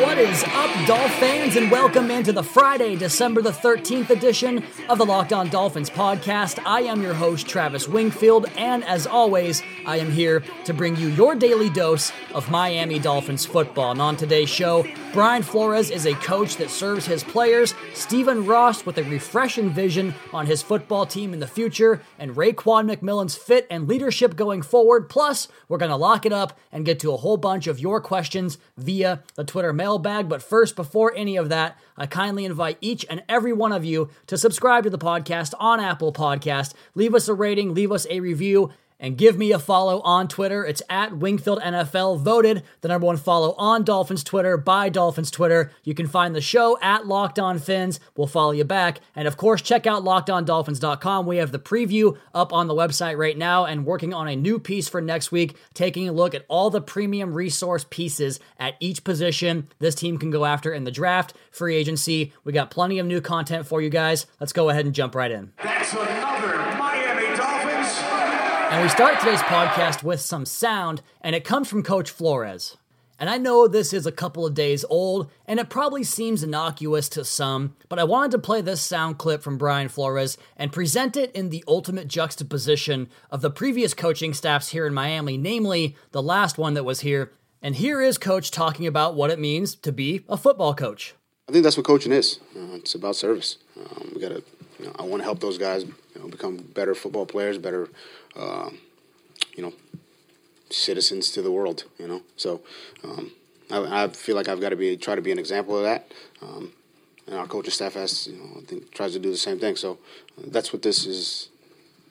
What is up, Dolph fans, and welcome into the Friday, December the 13th edition of the Locked On Dolphins podcast. I am your host, Travis Wingfield, and as always, I am here to bring you your daily dose of Miami Dolphins football. And on today's show, Brian Flores is a coach that serves his players, Stephen Ross with a refreshing vision on his football team in the future, and Raekwon McMillan's fit and leadership going forward. Plus, we're going to lock it up and get to a whole bunch of your questions via the Twitter mailbag. But first, before any of that, I kindly invite each and every one of you to subscribe to the podcast on Apple Podcast. Leave us a rating, leave us a review and give me a follow on Twitter. It's at Wingfield NFL, voted the number one follow on Dolphins Twitter by Dolphins Twitter. You can find the show at Locked On Fins. We'll follow you back. And of course, check out lockedondolphins.com. We have the preview up on the website right now and working on a new piece for next week, taking a look at all the premium resource pieces at each position this team can go after in the draft, free agency. We got plenty of new content for you guys. Let's go ahead and jump right in. That's another Miami Dolphins. And we start today's podcast with some sound, and it comes from Coach Flores. And I know this is a couple of days old, and it probably seems innocuous to some, but I wanted to play this sound clip from Brian Flores and present it in the ultimate juxtaposition of the previous coaching staffs here in Miami, namely the last one that was here. And here is Coach talking about what it means to be a football coach. I think that's what coaching is. Uh, it's about service. Um, we got to. You know, I want to help those guys you know, become better football players, better, uh, you know, citizens to the world. You know, so um, I, I, feel like I've got to be try to be an example of that. Um, and our coaching staff has, you know, I think tries to do the same thing. So that's what this is.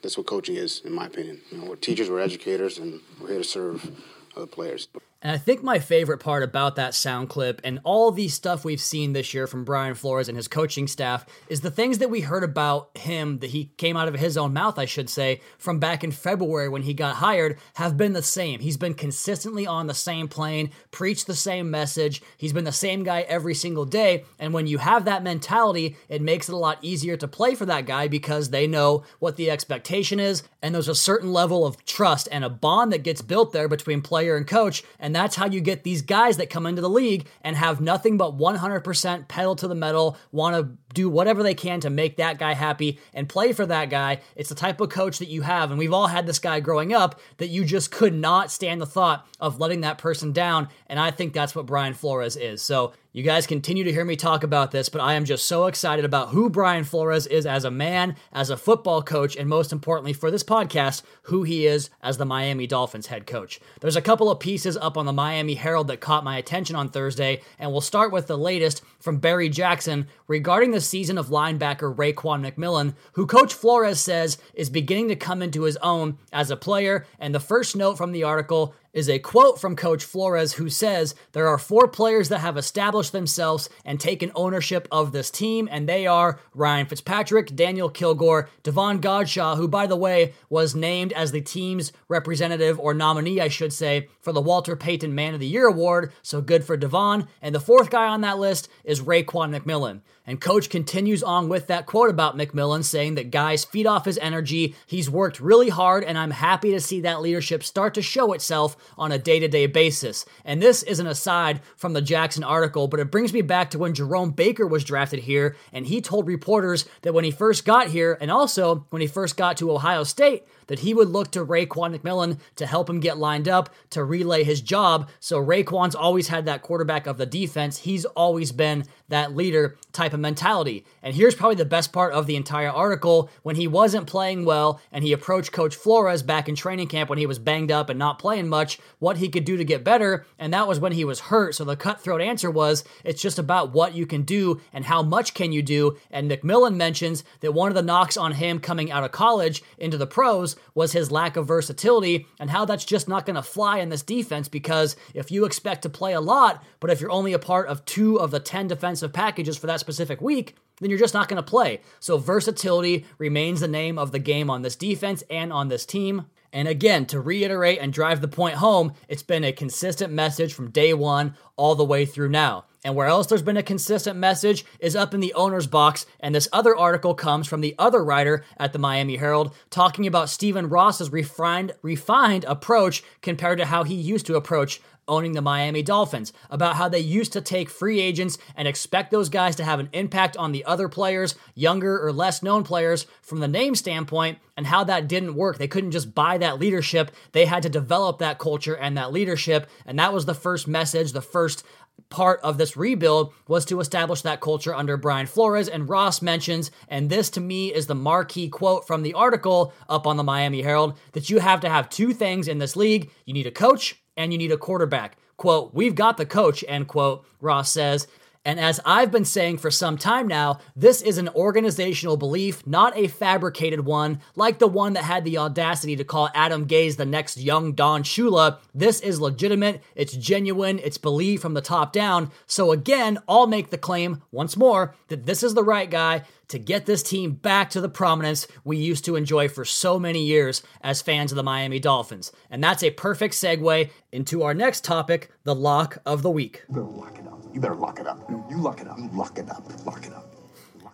That's what coaching is, in my opinion. You know, we're teachers, we're educators, and we're here to serve other players. And I think my favorite part about that sound clip and all the stuff we've seen this year from Brian Flores and his coaching staff is the things that we heard about him that he came out of his own mouth, I should say, from back in February when he got hired have been the same. He's been consistently on the same plane, preached the same message. He's been the same guy every single day. And when you have that mentality, it makes it a lot easier to play for that guy because they know what the expectation is. And there's a certain level of trust and a bond that gets built there between player and coach. And that's how you get these guys that come into the league and have nothing but 100% pedal to the metal, want to do whatever they can to make that guy happy and play for that guy. It's the type of coach that you have. And we've all had this guy growing up that you just could not stand the thought of letting that person down. And I think that's what Brian Flores is. So you guys continue to hear me talk about this, but I am just so excited about who Brian Flores is as a man, as a football coach, and most importantly for this podcast, who he is as the Miami Dolphins head coach. There's a couple of pieces up on the Miami Herald that caught my attention on Thursday, and we'll start with the latest from Barry Jackson regarding the season of linebacker Raekwon McMillan, who Coach Flores says is beginning to come into his own as a player. And the first note from the article is a quote from Coach Flores who says there are four players that have established themselves and taken ownership of this team, and they are Ryan Fitzpatrick, Daniel Kilgore, Davon Godchaux, who, by the way, was named as the team's representative or nominee, I should say, for the Walter Payton Man of the Year award. So good for Davon. And the fourth guy on that list is Raekwon McMillan. And coach continues on with that quote about McMillan saying that guys feed off his energy. He's worked really hard, and I'm happy to see that leadership start to show itself on a day to day basis. And this is an aside from the Jackson article, but it brings me back to when Jerome Baker was drafted here, and he told reporters that when he first got here, and also when he first got to Ohio State, that he would look to Raekwon McMillan to help him get lined up to relay his job. So Raekwon's always had that quarterback of the defense. He's always been that leader type of mentality. And here's probably the best part of the entire article when he wasn't playing well and he approached Coach Flores back in training camp when he was banged up and not playing much, what he could do to get better. And that was when he was hurt. So the cutthroat answer was it's just about what you can do and how much can you do. And McMillan mentions that one of the knocks on him coming out of college into the pros was his lack of versatility and how that's just not going to fly in this defense because if you expect to play a lot, but if you're only a part of two of the 10 defensive packages for that specific week, then you're just not going to play. So versatility remains the name of the game on this defense and on this team. And again, to reiterate and drive the point home, it's been a consistent message from day one all the way through now. And where else there's been a consistent message is up in the owner's box. And this other article comes from the other writer at the Miami Herald talking about Stephen Ross's refined, refined approach compared to how he used to approach owning the Miami Dolphins, about how they used to take free agents and expect those guys to have an impact on the other players, younger or less known players, from the name standpoint, and how that didn't work. They couldn't just buy that leadership, they had to develop that culture and that leadership. And that was the first message, the first part of this rebuild was to establish that culture under Brian Flores. And Ross mentions, and this to me is the marquee quote from the article up on the Miami Herald, that you have to have two things in this league you need a coach and you need a quarterback. Quote, we've got the coach, end quote, Ross says. And as I've been saying for some time now, this is an organizational belief, not a fabricated one, like the one that had the audacity to call Adam Gase the next young Don Shula. This is legitimate, it's genuine, it's believed from the top down. So again, I'll make the claim once more that this is the right guy to get this team back to the prominence we used to enjoy for so many years as fans of the Miami Dolphins. And that's a perfect segue into our next topic, the lock of the week. You better lock it up. You better lock it up. You lock it up. You lock it up. Lock it up.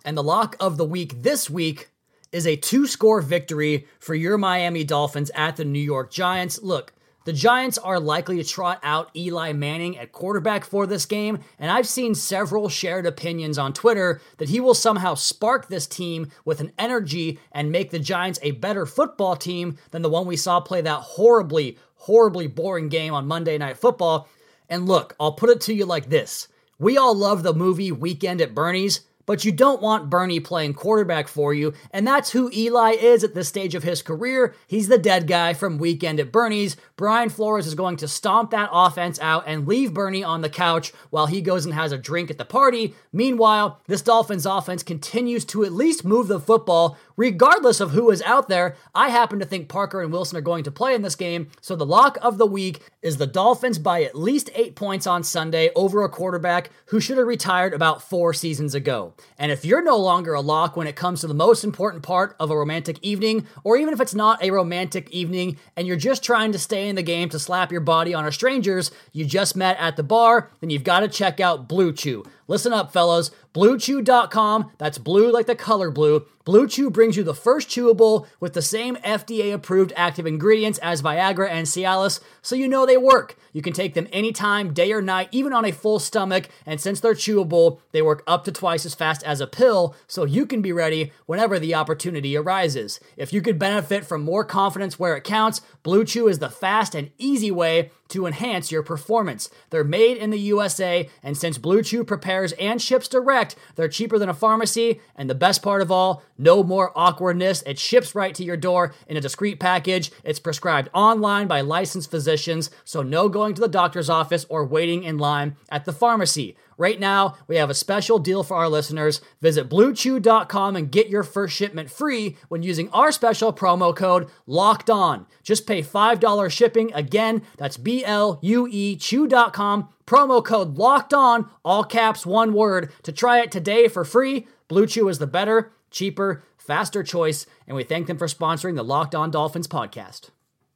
And the lock of the week this week is a two score victory for your Miami Dolphins at the New York Giants. Look, the Giants are likely to trot out Eli Manning at quarterback for this game, and I've seen several shared opinions on Twitter that he will somehow spark this team with an energy and make the Giants a better football team than the one we saw play that horribly, horribly boring game on Monday Night Football. And look, I'll put it to you like this. We all love the movie Weekend at Bernie's, but you don't want Bernie playing quarterback for you, and that's who Eli is at this stage of his career. He's the dead guy from Weekend at Bernie's. Brian Flores is going to stomp that offense out and leave Bernie on the couch while he goes and has a drink at the party. Meanwhile, this Dolphins offense continues to at least move the football regardless of who is out there. I happen to think Parker and Wilson are going to play in this game, so the lock of the week is the Dolphins by at least eight points on Sunday over a quarterback who should have retired about four seasons ago. And if you're no longer a lock when it comes to the most important part of a romantic evening, or even if it's not a romantic evening and you're just trying to stay in the game to slap your body on a stranger's you just met at the bar, then you've got to check out Blue Chew. Listen up, fellas. BlueChew.com, that's blue like the color blue. Blue Chew brings you the first chewable with the same FDA approved active ingredients as Viagra and Cialis, so you know they work. You can take them anytime, day or night, even on a full stomach, and since they're chewable, they work up to twice as fast as a pill, so you can be ready whenever the opportunity arises. If you could benefit from more confidence where it counts, Blue Chew is the fast and easy way to enhance your performance. They're made in the USA, and since Blue Chew prepares and ships direct, they're cheaper than a pharmacy, and the best part of all, no more awkwardness. It ships right to your door in a discreet package. It's prescribed online by licensed physicians, so no going to the doctor's office or waiting in line at the pharmacy. Right now, we have a special deal for our listeners. Visit bluechew.com and get your first shipment free when using our special promo code LOCKED ON. Just pay $5 shipping. Again, that's B L U E chew.com, promo code LOCKED ON, all caps, one word, to try it today for free. Blue Chew is the better, cheaper, faster choice, and we thank them for sponsoring the Locked On Dolphins podcast.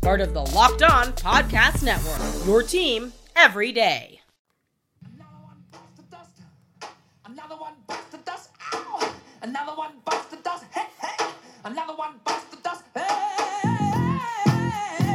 part of the Locked On Podcast Network. Your team every day. Another one bites the dust. Another one bites the dust. Ow! Another one bites the dust. Hey, hey. Another one bites the dust.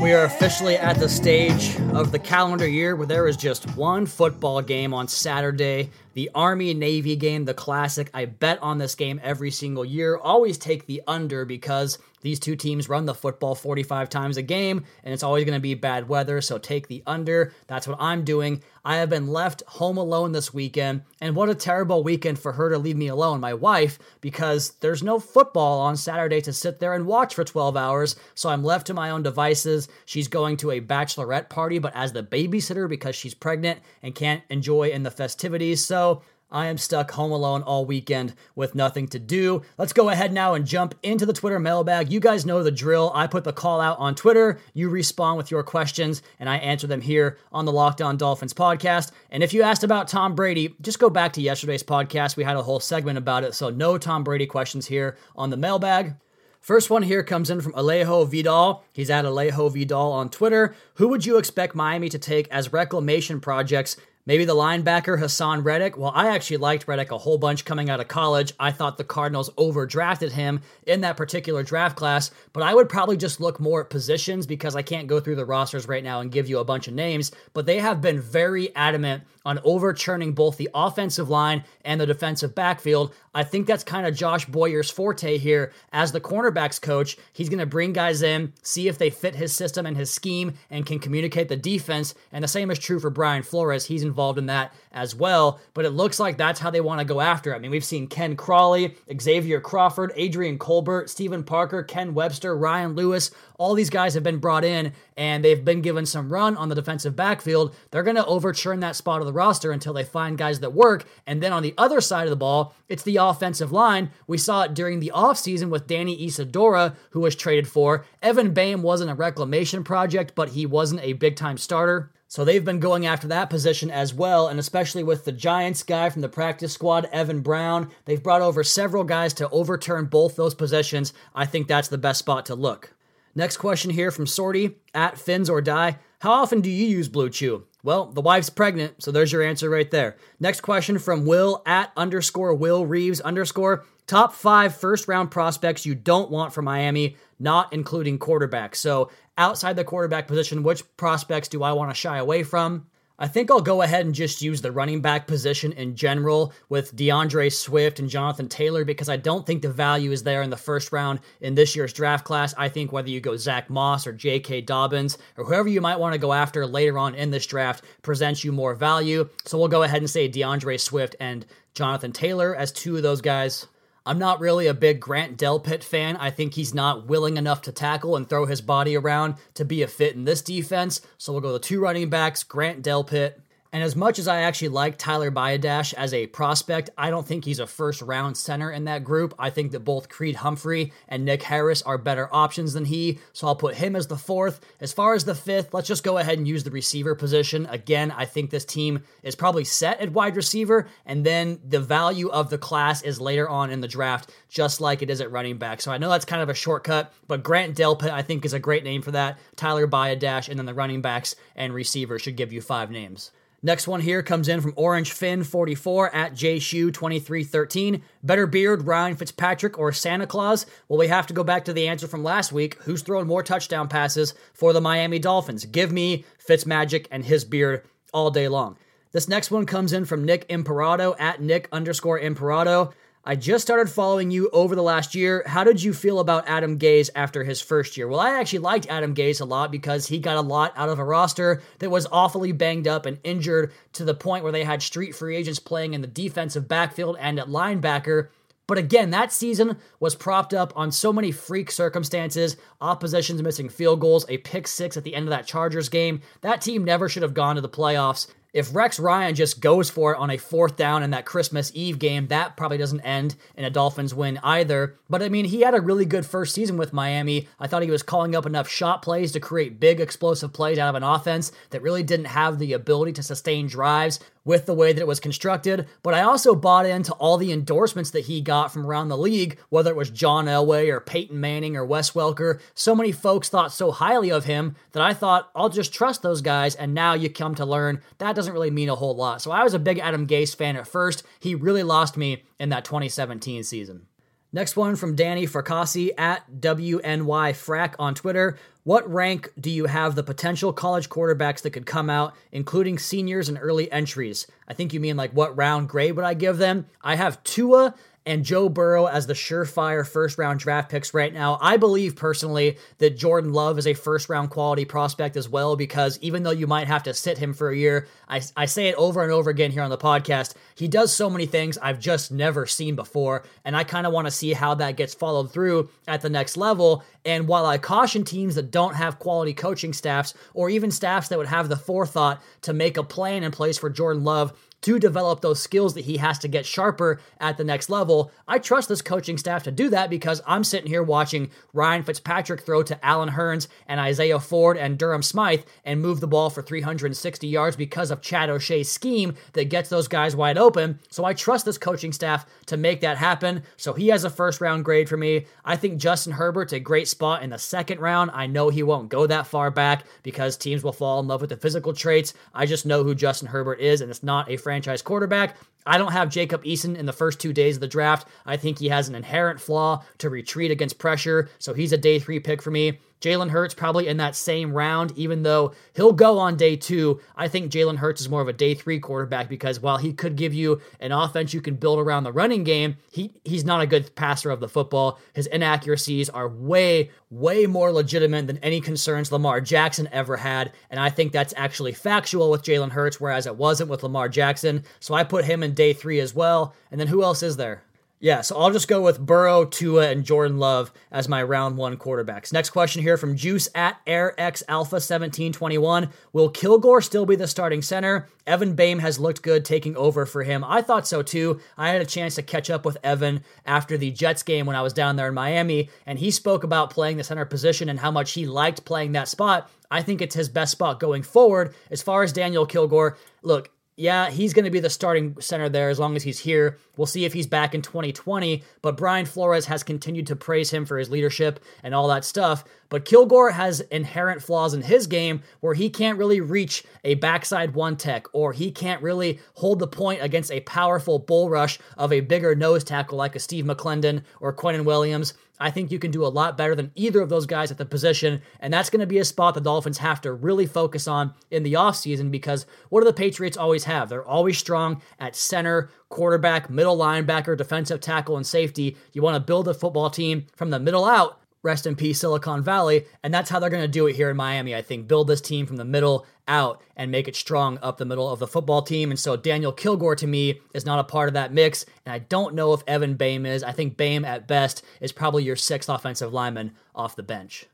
We are officially at the stage of the calendar year where there is just one football game on Saturday. The Army Navy game, the classic. I bet on this game every single year. Always take the under because these two teams run the football 45 times a game, and it's always going to be bad weather, so take the under. That's what I'm doing. I have been left home alone this weekend, and what a terrible weekend for her to leave me alone, my wife, because there's no football on Saturday to sit there and watch for 12 hours, so I'm left to my own devices. She's going to a bachelorette party, but as the babysitter because she's pregnant and can't enjoy in the festivities, so I am stuck home alone all weekend with nothing to do. Let's go ahead now and jump into the Twitter mailbag. You guys know the drill. I put the call out on Twitter. You respond with your questions, and I answer them here on the Locked On Dolphins podcast. And if you asked about Tom Brady, just go back to yesterday's podcast. We had a whole segment about it. So, no Tom Brady questions here on the mailbag. First one here comes in from Alejo Vidal. He's at Alejo Vidal on Twitter. Who would you expect Miami to take as reclamation projects Maybe the linebacker Haason Reddick. Well, I actually liked Reddick a whole bunch coming out of college. I thought the Cardinals overdrafted him in that particular draft class, but I would probably just look more at positions because I can't go through the rosters right now and give you a bunch of names, but they have been very adamant on overturning both the offensive line and the defensive backfield. I think that's kind of Josh Boyer's forte here as the cornerbacks coach. He's going to bring guys in, see if they fit his system and his scheme and can communicate the defense. And the same is true for Brian Flores. He's involved in that as well. But it looks like that's how they want to go after. I mean, we've seen Ken Crawley, Xavier Crawford, Adrian Colbert, Steven Parker, Ken Webster, Ryan Lewis. All these guys have been brought in and they've been given some run on the defensive backfield. They're going to overturn that spot of the roster until they find guys that work. And then on the other side of the ball, it's the offensive line. We saw it during the offseason with Danny Isidora, who was traded for. Evan Boehm wasn't a reclamation project, but he wasn't a big time starter. So they've been going after that position as well, and especially with the Giants guy from the practice squad, Evan Brown. They've brought over several guys to overturn both those positions. I think that's the best spot to look. Next question here from Sorty at Fins or Die. How often do you use Blue Chew? Well, the wife's pregnant, so there's your answer right there. Next question from Will at underscore Will Reeves underscore. Top five first round prospects you don't want for Miami, not including quarterbacks. So outside the quarterback position, which prospects do I want to shy away from? I think I'll go ahead and just use the running back position in general with D'Andre Swift and Jonathan Taylor because I don't think the value is there in the first round in this year's draft class. I think whether you go Zach Moss or J.K. Dobbins or whoever you might want to go after later on in this draft presents you more value. So we'll go ahead and say D'Andre Swift and Jonathan Taylor as two of those guys. I'm not really a big Grant Delpit fan. I think he's not willing enough to tackle and throw his body around to be a fit in this defense. So we'll go the two running backs, Grant Delpit and as much as I actually like Tyler Biadasz as a prospect, I don't think he's a first round center in that group. I think that both Creed Humphrey and Nick Harris are better options than he, so I'll put him as the fourth. As far as the fifth, let's just go ahead and use the receiver position. Again, I think this team is probably set at wide receiver, and then the value of the class is later on in the draft, just like it is at running back. So I know that's kind of a shortcut, but Grant Delpit, I think, is a great name for that. Tyler Biadasz, and then the running backs and receivers should give you five names. Next one here comes in from Orange Finn 44 at JShoe 2313. Better beard, Ryan Fitzpatrick or Santa Claus? Well, we have to go back to the answer from last week. Who's throwing more touchdown passes for the Miami Dolphins? Give me Fitzmagic and his beard all day long. This next one comes in from Nick Imperato at Nick underscore Imperato. I just started following you over the last year. How did you feel about Adam Gase after his first year? Well, I actually liked Adam Gase a lot because he got a lot out of a roster that was awfully banged up and injured to the point where they had street free agents playing in the defensive backfield and at linebacker. But again, that season was propped up on so many freak circumstances, oppositions missing field goals, a pick six at the end of that Chargers game. That team never should have gone to the playoffs. If Rex Ryan just goes for it on a fourth down in that Christmas Eve game, that probably doesn't end in a Dolphins win either. But I mean, he had a really good first season with Miami. I thought he was calling up enough shot plays to create big explosive plays out of an offense that really didn't have the ability to sustain drives with the way that it was constructed, but I also bought into all the endorsements that he got from around the league, whether it was John Elway or Peyton Manning or Wes Welker. So many folks thought so highly of him that I thought, I'll just trust those guys, and now you come to learn that doesn't really mean a whole lot. So I was a big Adam Gase fan at first. He really lost me in that 2017 season. Next one from Danny Fracassi at WNYFrac on Twitter. What rank do you have the potential college quarterbacks that could come out, including seniors and early entries? I think you mean like what round grade would I give them? I have Tua and Joe Burrow as the surefire first round draft picks right now. I believe personally that Jordan Love is a first round quality prospect as well, because even though you might have to sit him for a year, I, I say it over and over again here on the podcast. He does so many things I've just never seen before, and I kind of want to see how that gets followed through at the next level. And while I caution teams that don't have quality coaching staffs or even staffs that would have the forethought to make a plan in place for Jordan Love to develop those skills that he has to get sharper at the next level. I trust this coaching staff to do that because I'm sitting here watching Ryan Fitzpatrick throw to Allen Hurns and Isaiah Ford and Durham Smythe and move the ball for 360 yards because of Chad O'Shea's scheme that gets those guys wide open. So I trust this coaching staff to make that happen. So he has a first round grade for me. I think Justin Herbert's a great spot in the second round. I know he won't go that far back because teams will fall in love with the physical traits. I just know who Justin Herbert is, and it's not a franchise quarterback. I don't have Jacob Eason in the first two days of the draft. I think he has an inherent flaw to retreat against pressure, so he's a day three pick for me. Jalen Hurts probably in that same round, even though he'll go on day two. I think Jalen Hurts is more of a day three quarterback because while he could give you an offense you can build around the running game, he he's not a good passer of the football. His inaccuracies are way, way more legitimate than any concerns Lamar Jackson ever had. And I think that's actually factual with Jalen Hurts, whereas it wasn't with Lamar Jackson. So I put him in day three as well. And then who else is there? Yeah, so I'll just go with Burrow, Tua, and Jordan Love as my round one quarterbacks. Next question here from Juice at AirX Alpha 1721. Will Kilgore still be the starting center? Evan Boehm has looked good taking over for him. I thought so too. I had a chance to catch up with Evan after the Jets game when I was down there in Miami, and he spoke about playing the center position and how much he liked playing that spot. I think it's his best spot going forward. As far as Daniel Kilgore, look, yeah, he's going to be the starting center there as long as he's here. We'll see if he's back in 2020. But Brian Flores has continued to praise him for his leadership and all that stuff. But Kilgore has inherent flaws in his game where he can't really reach a backside one tech or he can't really hold the point against a powerful bull rush of a bigger nose tackle like a Steve McLendon or Quinnen Williams. I think you can do a lot better than either of those guys at the position, and that's going to be a spot the Dolphins have to really focus on in the offseason because what do the Patriots always have? They're always strong at center, quarterback, middle linebacker, defensive tackle, and safety. You want to build a football team from the middle out rest in peace Silicon Valley, and that's how they're going to do it here in Miami. I think build this team from the middle out and make it strong up the middle of the football team. And so Daniel Kilgore to me is not a part of that mix, and I don't know if Evan Boehm is. I think Boehm at best is probably your sixth offensive lineman off the bench.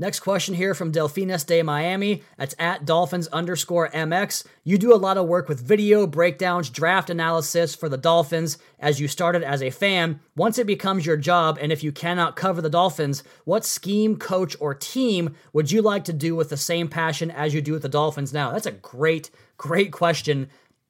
Next question here from Delfines de Miami. That's at Dolphins underscore MX. You do a lot of work with video breakdowns, draft analysis for the Dolphins as you started as a fan. Once it becomes your job, and if you cannot cover the Dolphins, what scheme, coach, or team would you like to do with the same passion as you do with the Dolphins now? That's a great, great question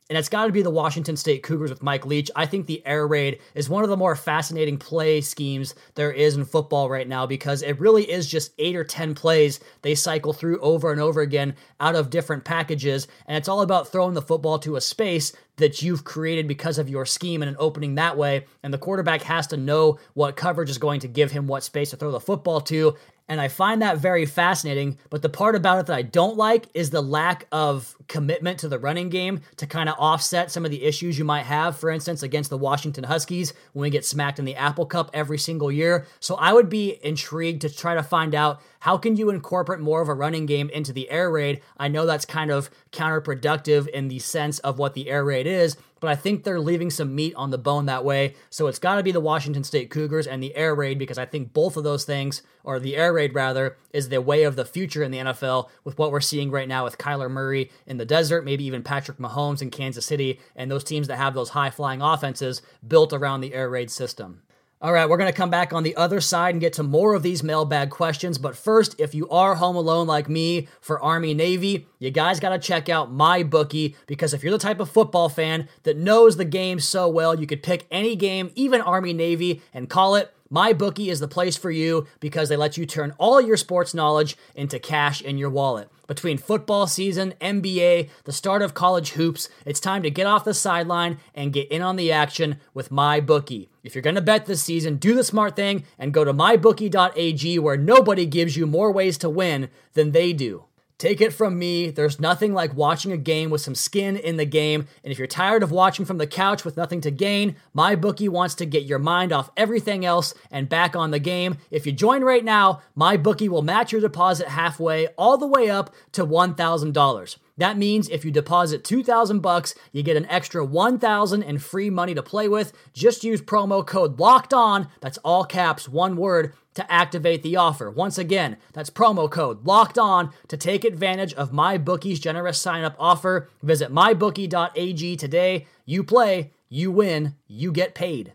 and it's got to be the Washington State Cougars with Mike Leach. I think the air raid is one of the more fascinating play schemes there is in football right now because it really is just eight or 10 plays they cycle through over and over again out of different packages. And it's all about throwing the football to a space that you've created because of your scheme and an opening that way. And the quarterback has to know what coverage is going to give him what space to throw the football to and I find that very fascinating. But the part about it that I don't like is the lack of commitment to the running game to kind of offset some of the issues you might have, for instance, against the Washington Huskies when we get smacked in the Apple Cup every single year. So I would be intrigued to try to find out how can you incorporate more of a running game into the air raid. I know that's kind of counterproductive in the sense of what the air raid is, but I think they're leaving some meat on the bone that way. So it's got to be the Washington State Cougars and the air raid because I think both of those things, or the air raid rather, is the way of the future in the NFL with what we're seeing right now with Kyler Murray in the desert, maybe even Patrick Mahomes in Kansas City, and those teams that have those high flying offenses built around the air raid system. All right, we're going to come back on the other side and get to more of these mailbag questions. But first, if you are home alone like me for Army Navy, you guys got to check out MyBookie because if you're the type of football fan that knows the game so well, you could pick any game, even Army Navy, and call it MyBookie is the place for you because they let you turn all your sports knowledge into cash in your wallet. Between football season, NBA, the start of college hoops, it's time to get off the sideline and get in on the action with MyBookie. If you're going to bet this season, do the smart thing and go to mybookie.ag where nobody gives you more ways to win than they do. Take it from me, there's nothing like watching a game with some skin in the game. And if you're tired of watching from the couch with nothing to gain, MyBookie wants to get your mind off everything else and back on the game. If you join right now, MyBookie will match your deposit halfway, all the way up to $1,000. That means if you deposit 2000 bucks, you get an extra 1000 in free money to play with. Just use promo code LOCKED ON, that's all caps, one word, to activate the offer. Once again, that's promo code LOCKED ON to take advantage of MyBookie's generous sign up offer. Visit mybookie.ag today. You play, you win, you get paid.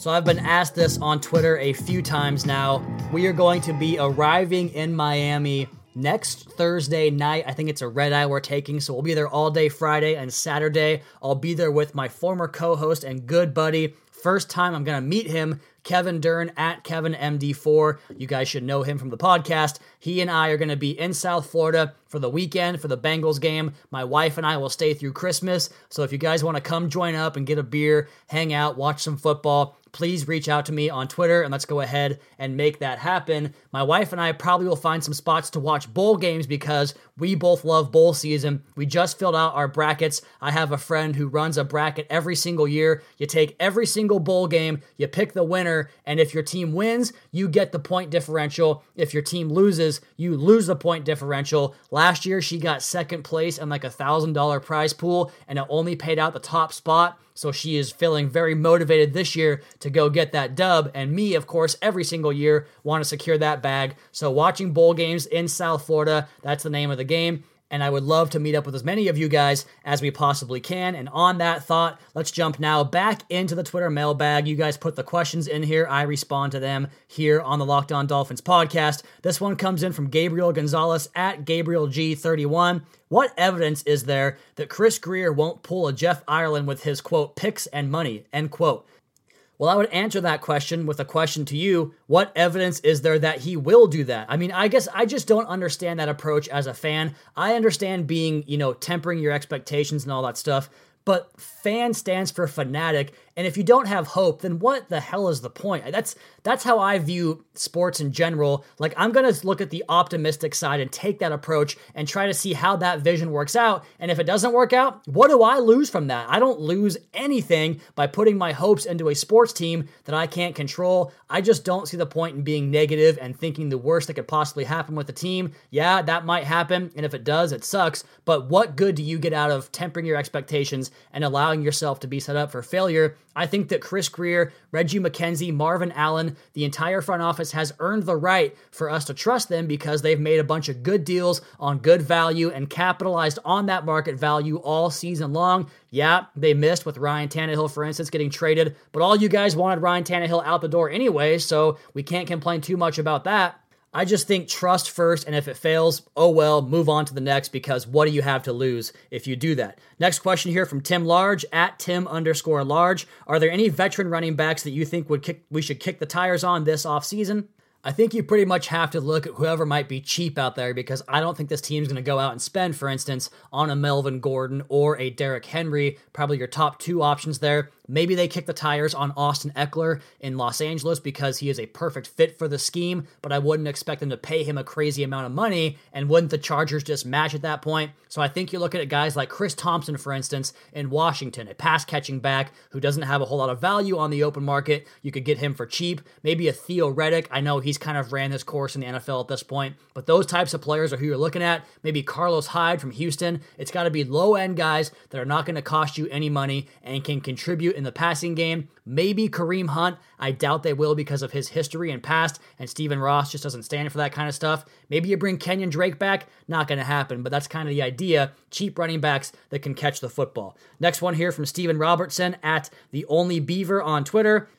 So I've been asked this on Twitter a few times now. We are going to be arriving in Miami next Thursday night. I think it's a red eye we're taking, so we'll be there all day Friday and Saturday. I'll be there with my former co-host and good buddy. First time I'm gonna meet him, Kevin Dern at Kevin MD4. You guys should know him from the podcast. He and I are gonna be in South Florida for the weekend for the Bengals game. My wife and I will stay through Christmas. So if you guys want to come join up and get a beer, hang out, watch some football, please reach out to me on Twitter and let's go ahead and make that happen. My wife and I probably will find some spots to watch bowl games because we both love bowl season. We just filled out our brackets. I have a friend who runs a bracket every single year. You take every single bowl game, you pick the winner, and if your team wins, you get the point differential. If your team loses, you lose the point differential. Last year, she got second place in like a thousand dollar prize pool, and it only paid out the top spot. So she is feeling very motivated this year to go get that dub. And me, of course, every single year want to secure that bag. So watching bowl games in South Florida, that's the name of the game. And I would love to meet up with as many of you guys as we possibly can. And on that thought, let's jump now back into the Twitter mailbag. You guys put the questions in here. I respond to them here on the Locked On Dolphins podcast. This one comes in from Gabriel Gonzalez at Gabriel G31. What evidence is there that Chris Grier won't pull a Jeff Ireland with his quote picks and money end quote? Well, I would answer that question with a question to you. What evidence is there that he will do that? I mean, I guess I just don't understand that approach as a fan. I understand being, you know, tempering your expectations and all that stuff, but fan stands for fanatic and if you don't have hope then what the hell is the point? That's that's how i view sports in general. Like i'm going to look at the optimistic side and take that approach and try to see how that vision works out and if it doesn't work out what do i lose from that? I don't lose anything by putting my hopes into a sports team that i can't control. I just don't see the point in being negative and thinking the worst that could possibly happen with the team. Yeah that might happen and if it does it sucks but what good do you get out of tempering your expectations and allowing yourself to be set up for failure. I think that Chris Grier, Reggie McKenzie, Marvin Allen, the entire front office has earned the right for us to trust them because they've made a bunch of good deals on good value and capitalized on that market value all season long. Yeah, they missed with Ryan Tannehill, for instance, getting traded, but all you guys wanted Ryan Tannehill out the door anyway, so we can't complain too much about that. I just think trust first, and if it fails, oh well, move on to the next because what do you have to lose if you do that? Next question here from Tim Large at Tim underscore Large. Are there any veteran running backs that you think would kick, we should kick the tires on this offseason? I think you pretty much have to look at whoever might be cheap out there because I don't think this team's going to go out and spend, for instance, on a Melvin Gordon or a Derrick Henry, probably your top two options there. Maybe they kick the tires on Austin Ekeler in Los Angeles because he is a perfect fit for the scheme, but I wouldn't expect them to pay him a crazy amount of money. And wouldn't the Chargers just match at that point? So I think you're looking at guys like Chris Thompson, for instance, in Washington, a pass catching back who doesn't have a whole lot of value on the open market. You could get him for cheap. Maybe a Theo Riddick. I know he's kind of ran this course in the NFL at this point, but those types of players are who you're looking at. Maybe Carlos Hyde from Houston. It's got to be low end guys that are not going to cost you any money and can contribute in the passing game. Maybe Kareem Hunt. I doubt they will because of his history and past, and Stephen Ross just doesn't stand for that kind of stuff. Maybe you bring Kenyon Drake back. Not going to happen, but that's kind of the idea. Cheap running backs that can catch the football. Next one here from Stephen Robertson at the Only Beaver on Twitter.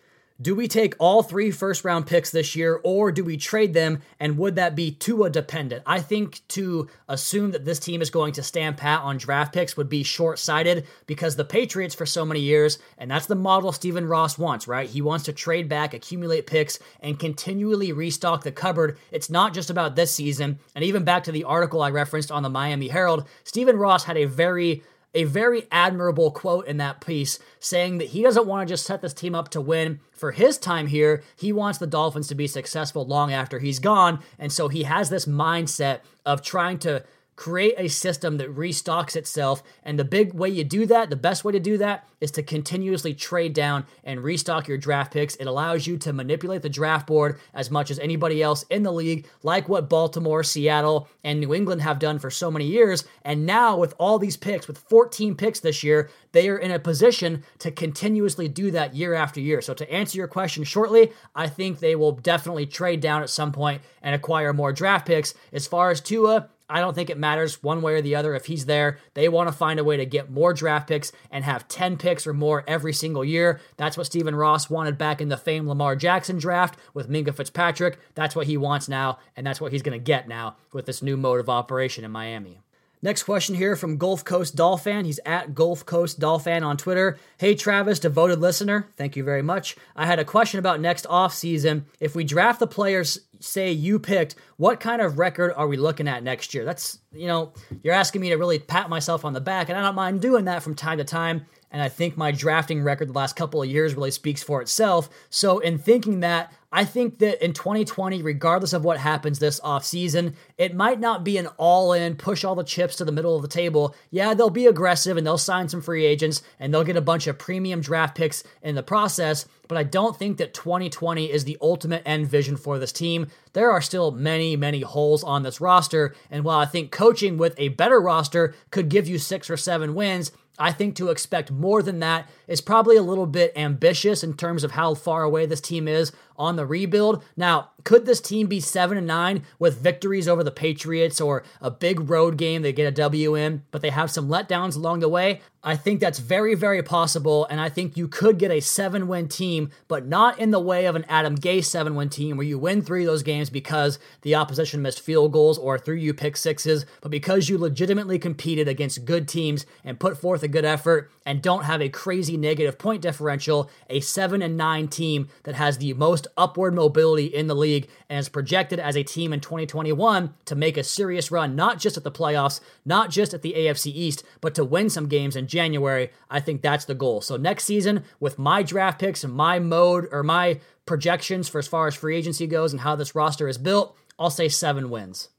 Do we take all three first round picks this year or do we trade them? And would that be Tua dependent? I think to assume that this team is going to stand pat on draft picks would be short sighted because the Patriots for so many years, and that's the model Stephen Ross wants, right? He wants to trade back, accumulate picks, and continually restock the cupboard. It's not just about this season. And even back to the article I referenced on the Miami Herald, Stephen Ross had a very a very admirable quote in that piece saying that he doesn't want to just set this team up to win for his time here. He wants the Dolphins to be successful long after he's gone. And so he has this mindset of trying to create a system that restocks itself. And the big way you do that, the best way to do that, is to continuously trade down and restock your draft picks. It allows you to manipulate the draft board as much as anybody else in the league, like what Baltimore, Seattle, and New England have done for so many years. And now, with all these picks, with 14 picks this year, they are in a position to continuously do that year after year. So, to answer your question shortly, I think they will definitely trade down at some point and acquire more draft picks. As far as Tua, I don't think it matters one way or the other if he's there. They want to find a way to get more draft picks and have 10 picks or more every single year. That's what Stephen Ross wanted back in the famed Lamar Jackson draft with Minkah Fitzpatrick. That's what he wants now, and that's what he's going to get now with this new mode of operation in Miami. Next question here from Gulf Coast Dolphin. He's at Gulf Coast Dolphin on Twitter. Hey Travis, devoted listener. Thank you very much. I had a question about next offseason. If we draft the players say you picked, what kind of record are we looking at next year? That's, you know, you're asking me to really pat myself on the back, and I don't mind doing that from time to time. And I think my drafting record the last couple of years really speaks for itself. So, in thinking that, I think that in 2020, regardless of what happens this offseason, it might not be an all in, push all the chips to the middle of the table. Yeah, they'll be aggressive and they'll sign some free agents and they'll get a bunch of premium draft picks in the process, but I don't think that 2020 is the ultimate end vision for this team. There are still many, many holes on this roster, and while I think coaching with a better roster could give you six or seven wins, I think to expect more than that is probably a little bit ambitious in terms of how far away this team is on the rebuild. Now, could this team be 7 and 9 with victories over the Patriots or a big road game they get a W in, but they have some letdowns along the way? I think that's very, very possible, and I think you could get a seven win team, but not in the way of an Adam Gase seven win team where you win three of those games because the opposition missed field goals or threw you pick sixes, but because you legitimately competed against good teams and put forth a good effort and don't have a crazy negative point differential, a seven and nine team that has the most upward mobility in the league and is projected as a team in 2021 to make a serious run, not just at the playoffs, not just at the AFC East, but to win some games in January. I think that's the goal. So next season, with my draft picks and my mode or my projections for as far as free agency goes and how this roster is built, I'll say seven wins.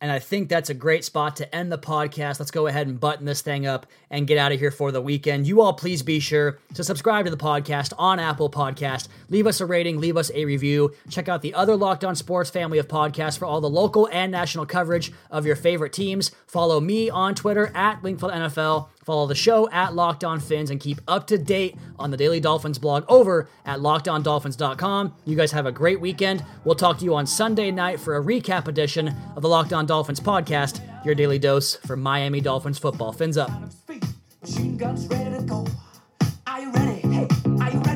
And I think that's a great spot to end the podcast. Let's go ahead and button this thing up and get out of here for the weekend. You all please be sure to subscribe to the podcast on Apple Podcast. Leave us a rating, leave us a review. Check out the other Locked On Sports family of podcasts for all the local and national coverage of your favorite teams. Follow me on Twitter at Wingfield NFL. Follow the show at Locked On Fins and keep up to date on the Daily Dolphins blog over at lockedondolphins.com. You guys have a great weekend. We'll talk to you on Sunday night for a recap edition of the Locked On Dolphins podcast, your daily dose for Miami Dolphins football. Fins up. Machine guns ready to go. Are you ready? Hey, are you ready